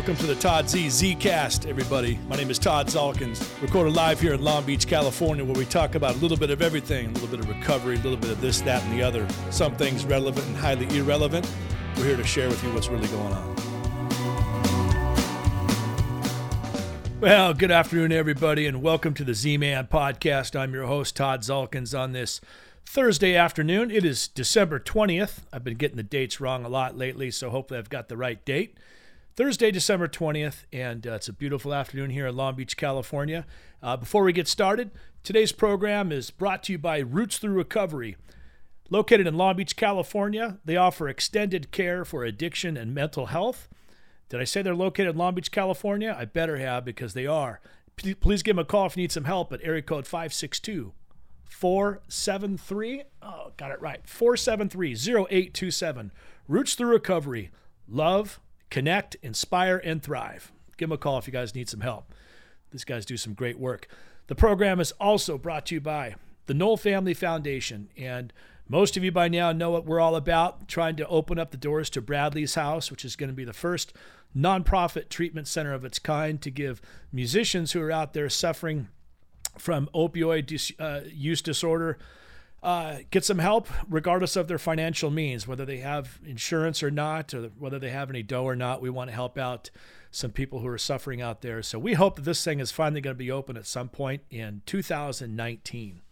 Welcome to the Todd Z Zcast, everybody. My name is Todd Zalkins. Recorded live here in Long Beach, California, where we talk about a little bit of everything, a little bit of recovery, a little bit of this, that, and the other. Some things relevant and highly irrelevant. We're here to share with you what's really going on. Well, good afternoon, everybody, and welcome to the Z Man Podcast. I'm your host, Todd Zalkins, on this Thursday afternoon. It is December 20th. I've been getting the dates wrong a lot lately, so hopefully I've got the right date. Thursday, December 20th, and uh, it's a beautiful afternoon here in Long Beach, California. Uh, before we get started, today's program is brought to you by Roots Through Recovery. Located in Long Beach, California, they offer extended care for addiction and mental health. Did I say they're located in Long Beach, California? I better have because they are. Please give them a call if you need some help at area code 562 473. Oh, got it right. 473 0827. Roots Through Recovery. Love, connect, inspire, and thrive. Give them a call if you guys need some help. These guys do some great work. The program is also brought to you by the Nowell Family Foundation. And most of you by now know what we're all about trying to open up the doors to Bradley's House, which is going to be the first nonprofit treatment center of its kind to give musicians who are out there suffering from opioid uh, use disorder uh, get some help regardless of their financial means, whether they have insurance or not, or whether they have any dough or not. We want to help out some people who are suffering out there. So we hope that this thing is finally going to be open at some point in 2019.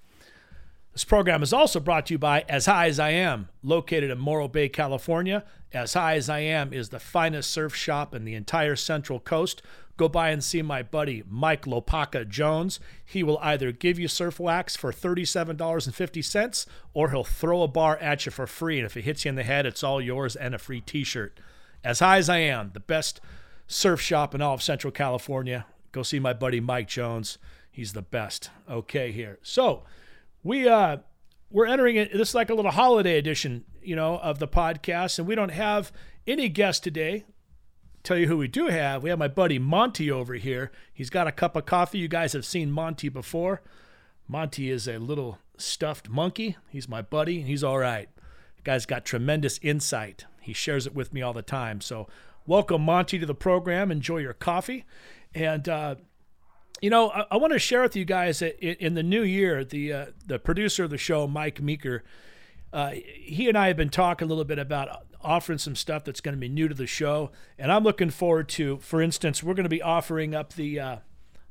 This program is also brought to you by As High as I Am, located in Morro Bay, California. As High as I Am is the finest surf shop in the entire Central Coast go by and see my buddy Mike Lopaka Jones. He will either give you surf wax for $37.50 or he'll throw a bar at you for free. And if it hits you in the head, it's all yours and a free t shirt. As high as I am, the best surf shop in all of Central California. Go see my buddy Mike Jones. He's the best. Okay, here. So we uh we're entering it. This is like a little holiday edition, you know, of the podcast, and we don't have any guests today tell you who we do have. We have my buddy Monty over here. He's got a cup of coffee. You guys have seen Monty before. Monty is a little stuffed monkey. He's my buddy. He's all right. The guy's got tremendous insight. He shares it with me all the time. So, welcome, Monty, to the program. Enjoy your coffee. And, uh, you know, I, I want to share with you guys that in the new year, the uh, the producer of the show, Mike Meeker, uh, he and I have been talking a little bit about offering some stuff that's going to be new to the show, and I'm looking forward to. For instance, we're going to be offering up the uh,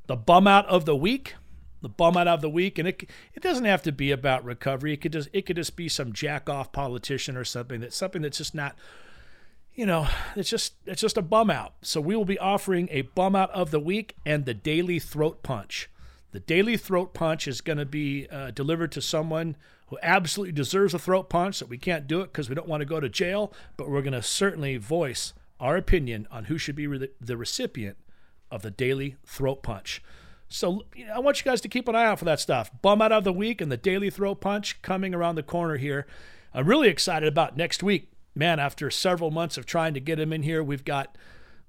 the bum out of the week, the bum out of the week, and it it doesn't have to be about recovery. It could just it could just be some jack off politician or something that's something that's just not. You know, it's just it's just a bum out. So we will be offering a bum out of the week and the daily throat punch. The daily throat punch is going to be uh, delivered to someone who absolutely deserves a throat punch, that we can't do it because we don't want to go to jail, but we're going to certainly voice our opinion on who should be re- the recipient of the daily throat punch. So you know, I want you guys to keep an eye out for that stuff. Bum out of the week and the daily throat punch coming around the corner here. I'm really excited about next week. Man, after several months of trying to get him in here, we've got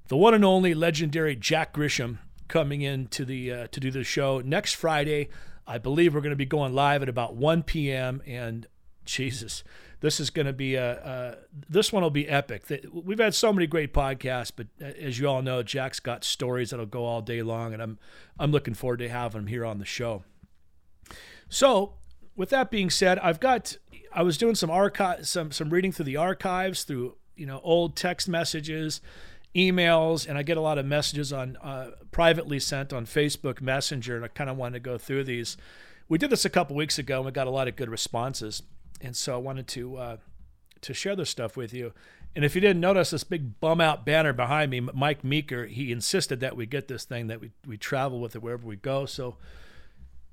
the one and only legendary Jack Grisham coming in to the uh, to do the show next Friday. I believe we're going to be going live at about 1 p.m. And Jesus, this is going to be a, this one will be epic. We've had so many great podcasts, but uh, as you all know, Jack's got stories that'll go all day long, and I'm I'm looking forward to having him here on the show. So, with that being said, I've got I was doing some archive some some reading through the archives through you know old text messages emails and I get a lot of messages on uh, privately sent on Facebook Messenger, and I kind of wanted to go through these. We did this a couple weeks ago, and we got a lot of good responses, and so I wanted to uh, to share this stuff with you. And if you didn't notice this big bum out banner behind me, Mike Meeker, he insisted that we get this thing, that we we travel with it wherever we go. So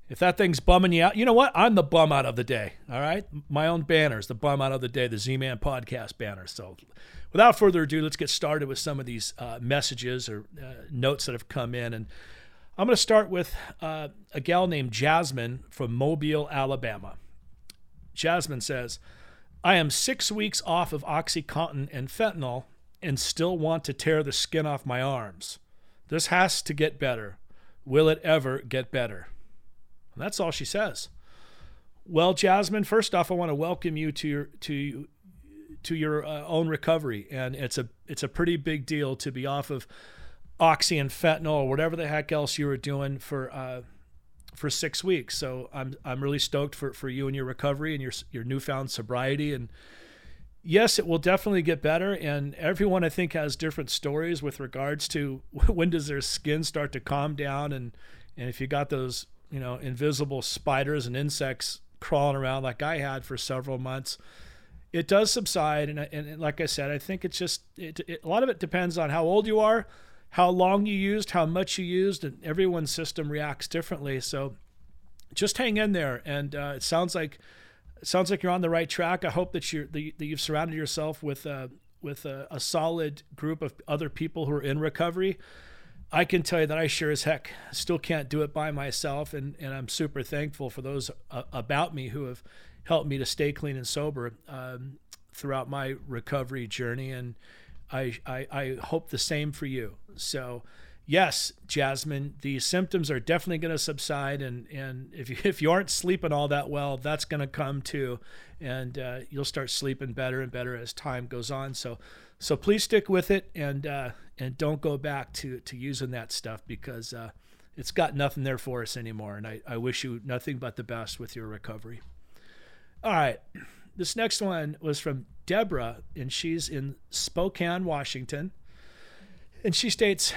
if that thing's bumming you out, you know what? I'm the bum out of the day. All right. My own banners, the bum out of the day, the Z Man podcast banner. So without further ado, let's get started with some of these uh, messages or uh, notes that have come in. And I'm going to start with uh, a gal named Jasmine from Mobile, Alabama. Jasmine says, I am six weeks off of Oxycontin and fentanyl and still want to tear the skin off my arms. This has to get better. Will it ever get better? And that's all she says. Well, Jasmine, first off, I want to welcome you to your to to your uh, own recovery, and it's a it's a pretty big deal to be off of oxy and fentanyl or whatever the heck else you were doing for uh, for six weeks. So I'm I'm really stoked for, for you and your recovery and your your newfound sobriety. And yes, it will definitely get better. And everyone I think has different stories with regards to when does their skin start to calm down and and if you got those you know invisible spiders and insects crawling around like I had for several months. It does subside, and, and, and like I said, I think it's just it, it, a lot of it depends on how old you are, how long you used, how much you used, and everyone's system reacts differently. So just hang in there. And uh, it sounds like it sounds like you're on the right track. I hope that you that you've surrounded yourself with uh, with a, a, solid group of other people who are in recovery. I can tell you that I sure as heck still can't do it by myself, and and I'm super thankful for those uh, about me who have helped me to stay clean and sober um, throughout my recovery journey. And I, I, I hope the same for you. So, yes, Jasmine, the symptoms are definitely going to subside. And, and if, you, if you aren't sleeping all that well, that's going to come too. And uh, you'll start sleeping better and better as time goes on. So, so please stick with it and, uh, and don't go back to, to using that stuff because uh, it's got nothing there for us anymore. And I, I wish you nothing but the best with your recovery. All right. This next one was from Deborah, and she's in Spokane, Washington. And she states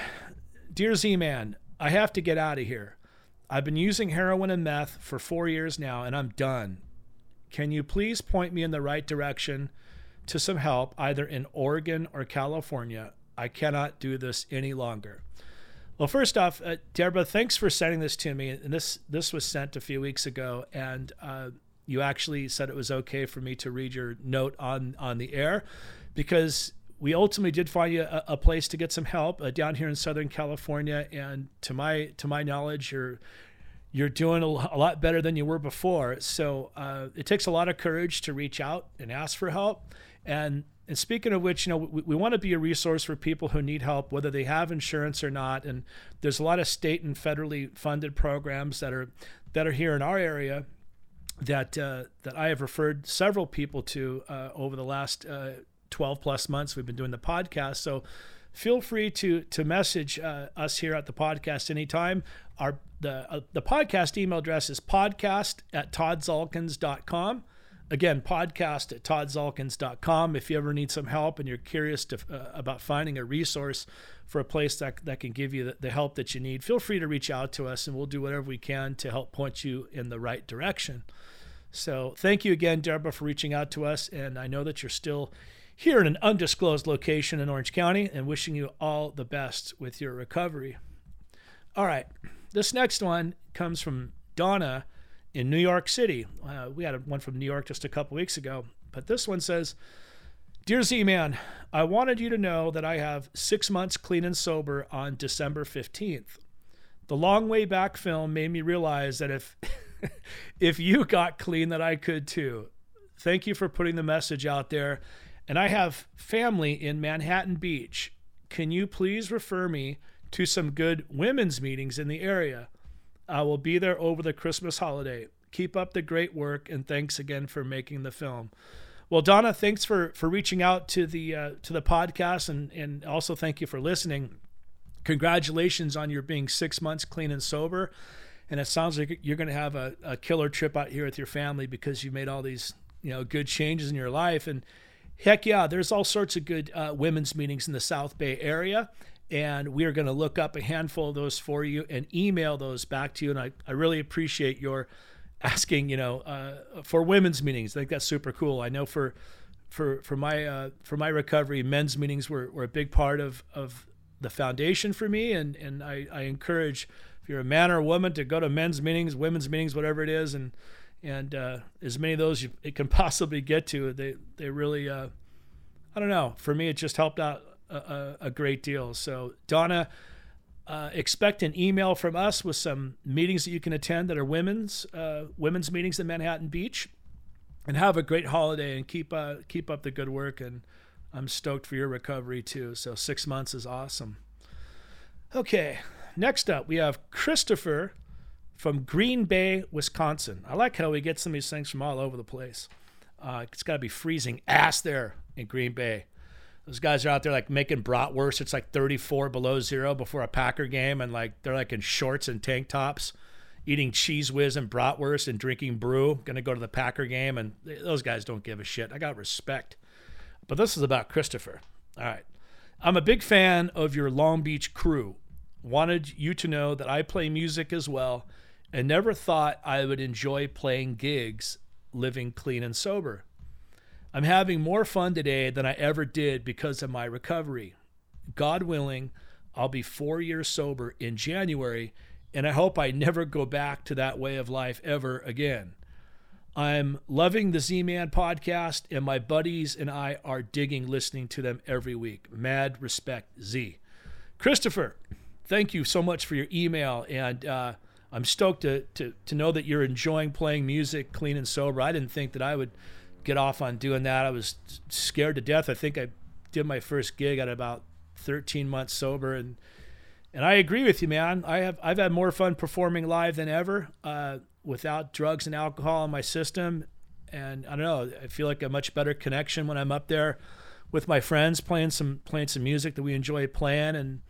Dear Z Man, I have to get out of here. I've been using heroin and meth for four years now, and I'm done. Can you please point me in the right direction to some help, either in Oregon or California? I cannot do this any longer. Well, first off, uh, Deborah, thanks for sending this to me. And this this was sent a few weeks ago, and uh, you actually said it was okay for me to read your note on on the air because we ultimately did find you a, a place to get some help uh, down here in Southern California, and to my to my knowledge, you're you're doing a, lot better than you were before. So uh, it takes a lot of courage to reach out and ask for help. And and speaking of which, you know, we, we want to be a resource for people who need help, whether they have insurance or not. And there's a lot of state and federally funded programs that are that are here in our area that uh, that I have referred several people to uh, over the last uh, 12 plus months. We've been doing the podcast, so feel free to to message uh, us here at the podcast anytime. Our the uh, the podcast email address is podcast at toddzalkins.com. Again, podcast at toddzalkins.com. If you ever need some help and you're curious to, uh, about finding a resource for a place that, that can give you the, the help that you need, feel free to reach out to us and we'll do whatever we can to help point you in the right direction. So thank you again, Deborah, for reaching out to us. And I know that you're still here in an undisclosed location in Orange County and wishing you all the best with your recovery. All right. This next one comes from Donna in New York City. Uh, we had one from New York just a couple weeks ago. But this one says, Dear Z Man, I wanted you to know that I have six months clean and sober on December 15th. The long way back film made me realize that if if you got clean, that I could too. Thank you for putting the message out there. And I have family in Manhattan Beach. Can you please refer me to some good women's meetings in the area? I will be there over the Christmas holiday. Keep up the great work and thanks again for making the film. Well, Donna, thanks for for reaching out to the uh, to the podcast and and also thank you for listening. Congratulations on your being six months clean and sober and it sounds like you're going to have a, a killer trip out here with your family because you made all these you know good changes in your life and heck yeah there's all sorts of good uh, women's meetings in the south bay area and we are going to look up a handful of those for you and email those back to you and i, I really appreciate your asking you know uh, for women's meetings. I think that's super cool. I know for for for my uh, for my recovery men's meetings were, were a big part of of the foundation for me and and I, I encourage if you're a man or a woman to go to men's meetings, women's meetings, whatever it is, and and uh, as many of those you, it can possibly get to. They they really, uh, I don't know. For me, it just helped out a, a, great deal. So Donna, uh, expect an email from us with some meetings that you can attend that are women's uh, women's meetings in Manhattan Beach, and have a great holiday and keep uh, keep up the good work. And I'm stoked for your recovery too. So six months is awesome. Okay, Next up, we have Christopher from Green Bay, Wisconsin. I like how he gets some of these things from all over the place. Uh, it's got to be freezing ass there in Green Bay. Those guys are out there like making bratwurst. It's like 34 below zero before a Packer game, and like they're like in shorts and tank tops, eating Cheez Whiz and bratwurst and drinking brew. To go to the Packer game, and those guys don't give a shit. I got respect. But this is about Christopher. All right. I'm a big fan of your Long Beach crew. Wanted you to know that I play music as well and never thought I would enjoy playing gigs living clean and sober. I'm having more fun today than I ever did because of my recovery. God willing, I'll be four years sober in January, and I hope I never go back to that way of life ever again. I'm loving the Z Man podcast, and my buddies and I are digging listening to them every week. Mad respect, Z. Christopher, thank you so much for your email, and uh, I'm stoked to, to, to know that you're enjoying playing music clean and sober. I didn't think that I would get off on doing that. I was scared to death. I think I did my first gig at about 13 months sober, and and I agree with you, man. I have I've had more fun performing live than ever uh, without drugs and alcohol in my system, and I don't know. I feel like a much better connection when I'm up there with my friends playing some playing some music that we enjoy playing and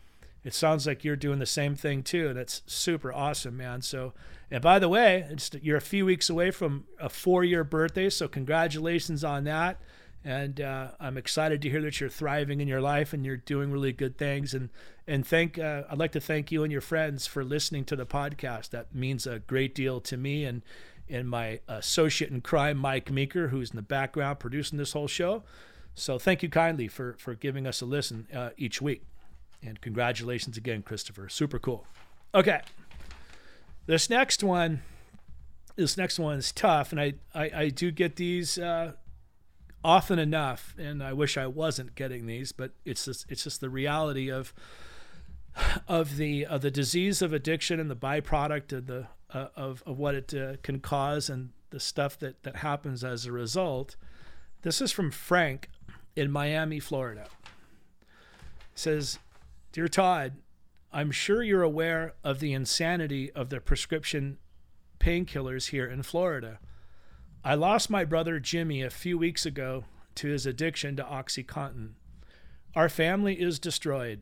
it sounds like you're doing the same thing too. And that's super awesome, man. So, and by the way, you're a few weeks away from a four year birthday. So, congratulations on that. And uh, I'm excited to hear that you're thriving in your life and you're doing really good things. And and thank uh, I'd like to thank you and your friends for listening to the podcast. That means a great deal to me and and my associate in crime, Mike Meeker, who's in the background producing this whole show. So thank you kindly for for giving us a listen uh, each week. And congratulations again, Christopher. Super cool. Okay. This next one, this next one is tough, and I, I, I do get these uh, often enough, and I wish I wasn't getting these, but it's just, it's just the reality of of the of the disease of addiction and the byproduct of the uh, of of what it uh, can cause and the stuff that that happens as a result. This is from Frank in Miami, Florida. It says Dear Todd, I'm sure you're aware of the insanity of the prescription painkillers here in Florida. I lost my brother Jimmy a few weeks ago to his addiction to Oxycontin. Our family is destroyed.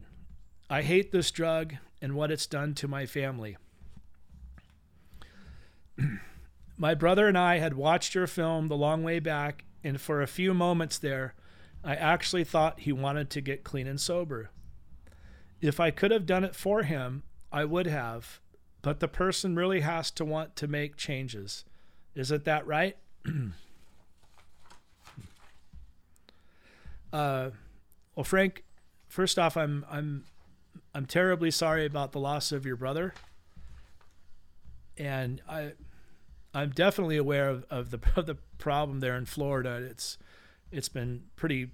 I hate this drug and what it's done to my family. my brother and I had watched your film The Long Way Back, and for a few moments there, I actually thought he wanted to get clean and sober. If I could have done it for him, I would have. But the person really has to want to make changes. Isn't that right? uh, well, Frank, first off, I'm I'm I'm terribly sorry about the loss of your brother, and I I'm definitely aware of, of the of the problem there in Florida. It's it's been pretty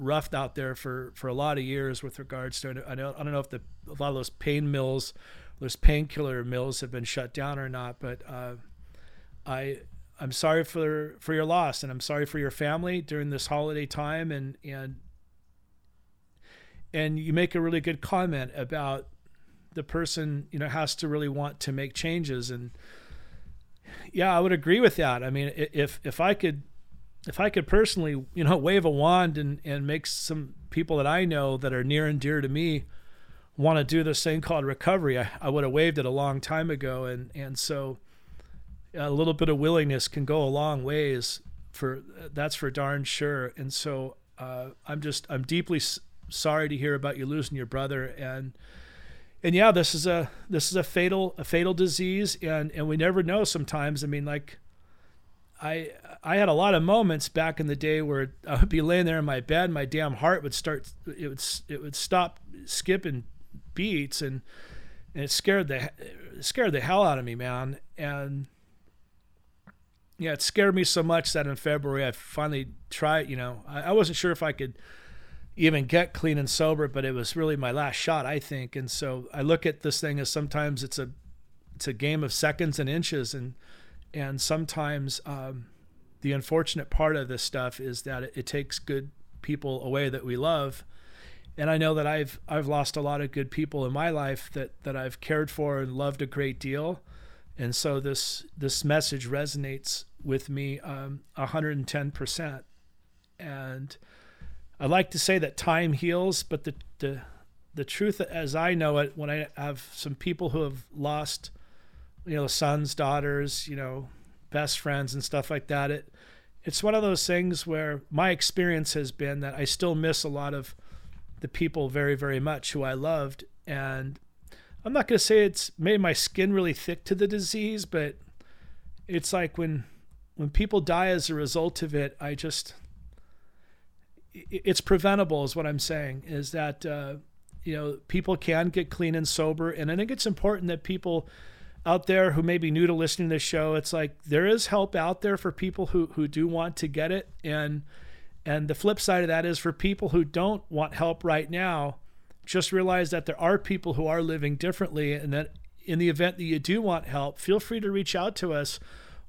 roughed out there for for a lot of years with regards to I don't I don't know if the a lot of those pain mills, those painkiller mills have been shut down or not, but uh, I I'm sorry for for your loss and I'm sorry for your family during this holiday time and and and you make a really good comment about the person you know has to really want to make changes and yeah I would agree with that. I mean if if I could if I could personally, you know, wave a wand and, and make some people that I know that are near and dear to me want to do this thing called recovery, I, I would have waved it a long time ago. And, and so a little bit of willingness can go a long ways for that's for darn sure. And so uh, I'm just, I'm deeply s- sorry to hear about you losing your brother. And, and yeah, this is a, this is a fatal, a fatal disease. And, and we never know sometimes. I mean, like, I I had a lot of moments back in the day where I would be laying there in my bed, my damn heart would start it would it would stop skipping beats and and it scared the it scared the hell out of me, man. And yeah, it scared me so much that in February I finally tried. You know, I, I wasn't sure if I could even get clean and sober, but it was really my last shot, I think. And so I look at this thing as sometimes it's a it's a game of seconds and inches and and sometimes um, the unfortunate part of this stuff is that it, it, takes good people away that we love. And I know that I've I've lost a lot of good people in my life that that I've cared for and loved a great deal. And so this this message resonates with me um, 110% and I like to say that time heals, but the the the truth as I know it, when I have some people who have lost, you know, sons, daughters, you know, best friends and stuff like that, it it's one of those things where my experience has been that I still miss a lot of the people very, very much who I loved. And I'm not to say it's made my skin really thick to the disease, but it's like when when people die as a result of it, I just it's preventable is what I'm saying is that uh, you know people can get clean and sober and I think it's important that people out there who may be new to listening to this show it's like there is help out there for people who who do want to get it. And and the flip side of that is for people who don't want help right now just realize that there are people who are living differently and that in the event that you do want help feel free to reach out to us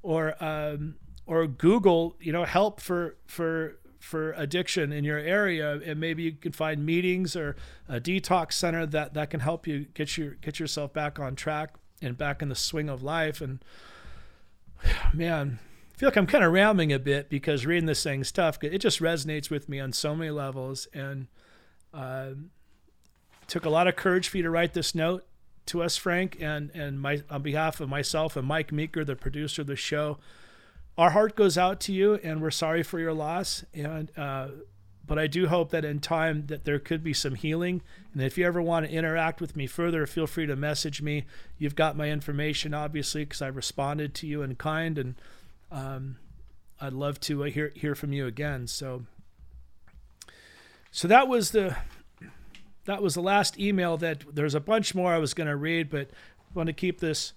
or um, or google you know help for for for addiction in your area. And maybe you can find meetings or a detox center that that can help you get your get yourself back on track and back in the swing of life. And man I feel like I'm kind of rambling a bit because reading this thing's tough. It just resonates with me on so many levels, and uh, took a lot of courage for you to write this note to us, Frank, and and my on behalf of myself and Mike Meeker, the producer of the show. Our heart goes out to you and we're sorry for your loss. And uh, but i do hope that in time that there could be some healing. And if you ever want to interact with me further feel free to message me. You've got my information obviously because i responded to you in kind and um, i'd love to uh, hear hear from you again. So so that was the that was the last email that there's a bunch more i was going to read but I want to keep this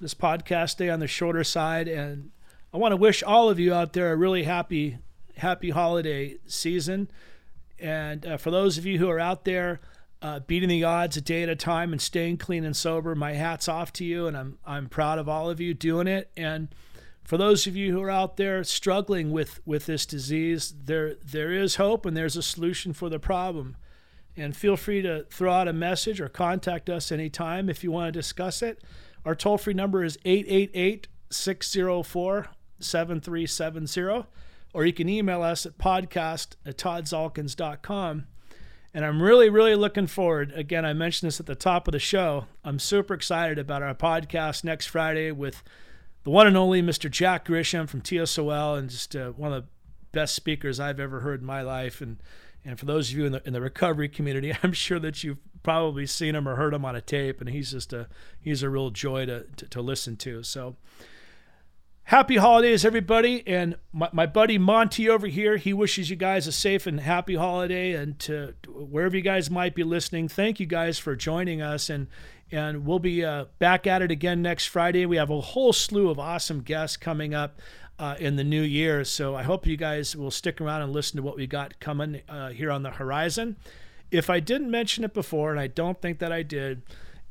this podcast day on the shorter side. And I want to wish all of you out there a really happy, happy holiday season. And uh, for those of you who are out there uh, beating the odds a day at a time and staying clean and sober, my hat's off to you, and I'm I'm proud of all of you doing it. And for those of you who are out there struggling with with this disease, there there is hope and there's a solution for the problem. And feel free to throw out a message or contact us anytime if you want to discuss it. Our toll free number is 888 604 7370, or you can email us at podcast at toddzalkins.com. And I'm really, really looking forward. Again, I mentioned this at the top of the show. I'm super excited about our podcast next Friday with the one and only Mr. Jack Grisham from TSOL, and just uh, one of the best speakers I've ever heard in my life. And and for those of you in the in the recovery community, I'm sure that you've probably seen him or heard him on a tape, and he's just a he's a real joy to to, to listen to. So Happy holidays, everybody. And my, my buddy Monty over here, he wishes you guys a safe and happy holiday. And to, wherever you guys might be listening, thank you guys for joining us. And and we'll be uh, back at it again next Friday. We have a whole slew of awesome guests coming up uh, in the new year. So I hope you guys will stick around and listen to what we got coming uh, here on the horizon. If I didn't mention it before, and I don't think that I did,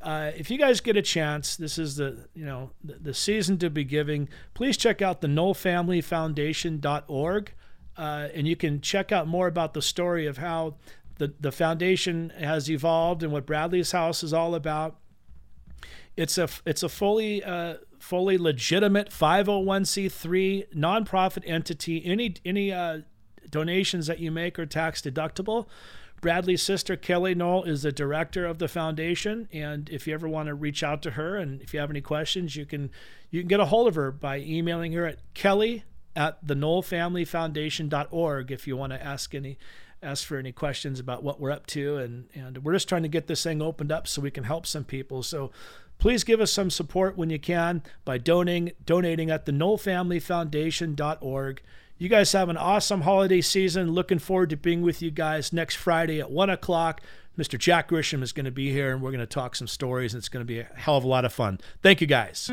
uh, if you guys get a chance, this is the you know the, the season to be giving. Please check out the NowellFamilyFoundation.org, uh, and you can check out more about the story of how the the foundation has evolved and what Bradley's House is all about. It's a it's a fully uh, fully legitimate 501c3 nonprofit entity. Any any uh, donations that you make are tax deductible. Bradley's sister, Kelly Nowell, is the director of the foundation. And if you ever want to reach out to her and if you have any questions, you can you can get a hold of her by emailing her at kelly at the nowellfamilyfoundation.org if you want to ask any ask for any questions about what we're up to and and we're just trying to get this thing opened up so we can help some people so please give us some support when you can by donating donating at the nowellfamilyfoundation.org you guys have an awesome holiday season. Looking forward to being with you guys next Friday at 1 o'clock. Mr. Jack Grisham is going to be here, and we're going to talk some stories, and it's going to be a hell of a lot of fun. Thank you, guys.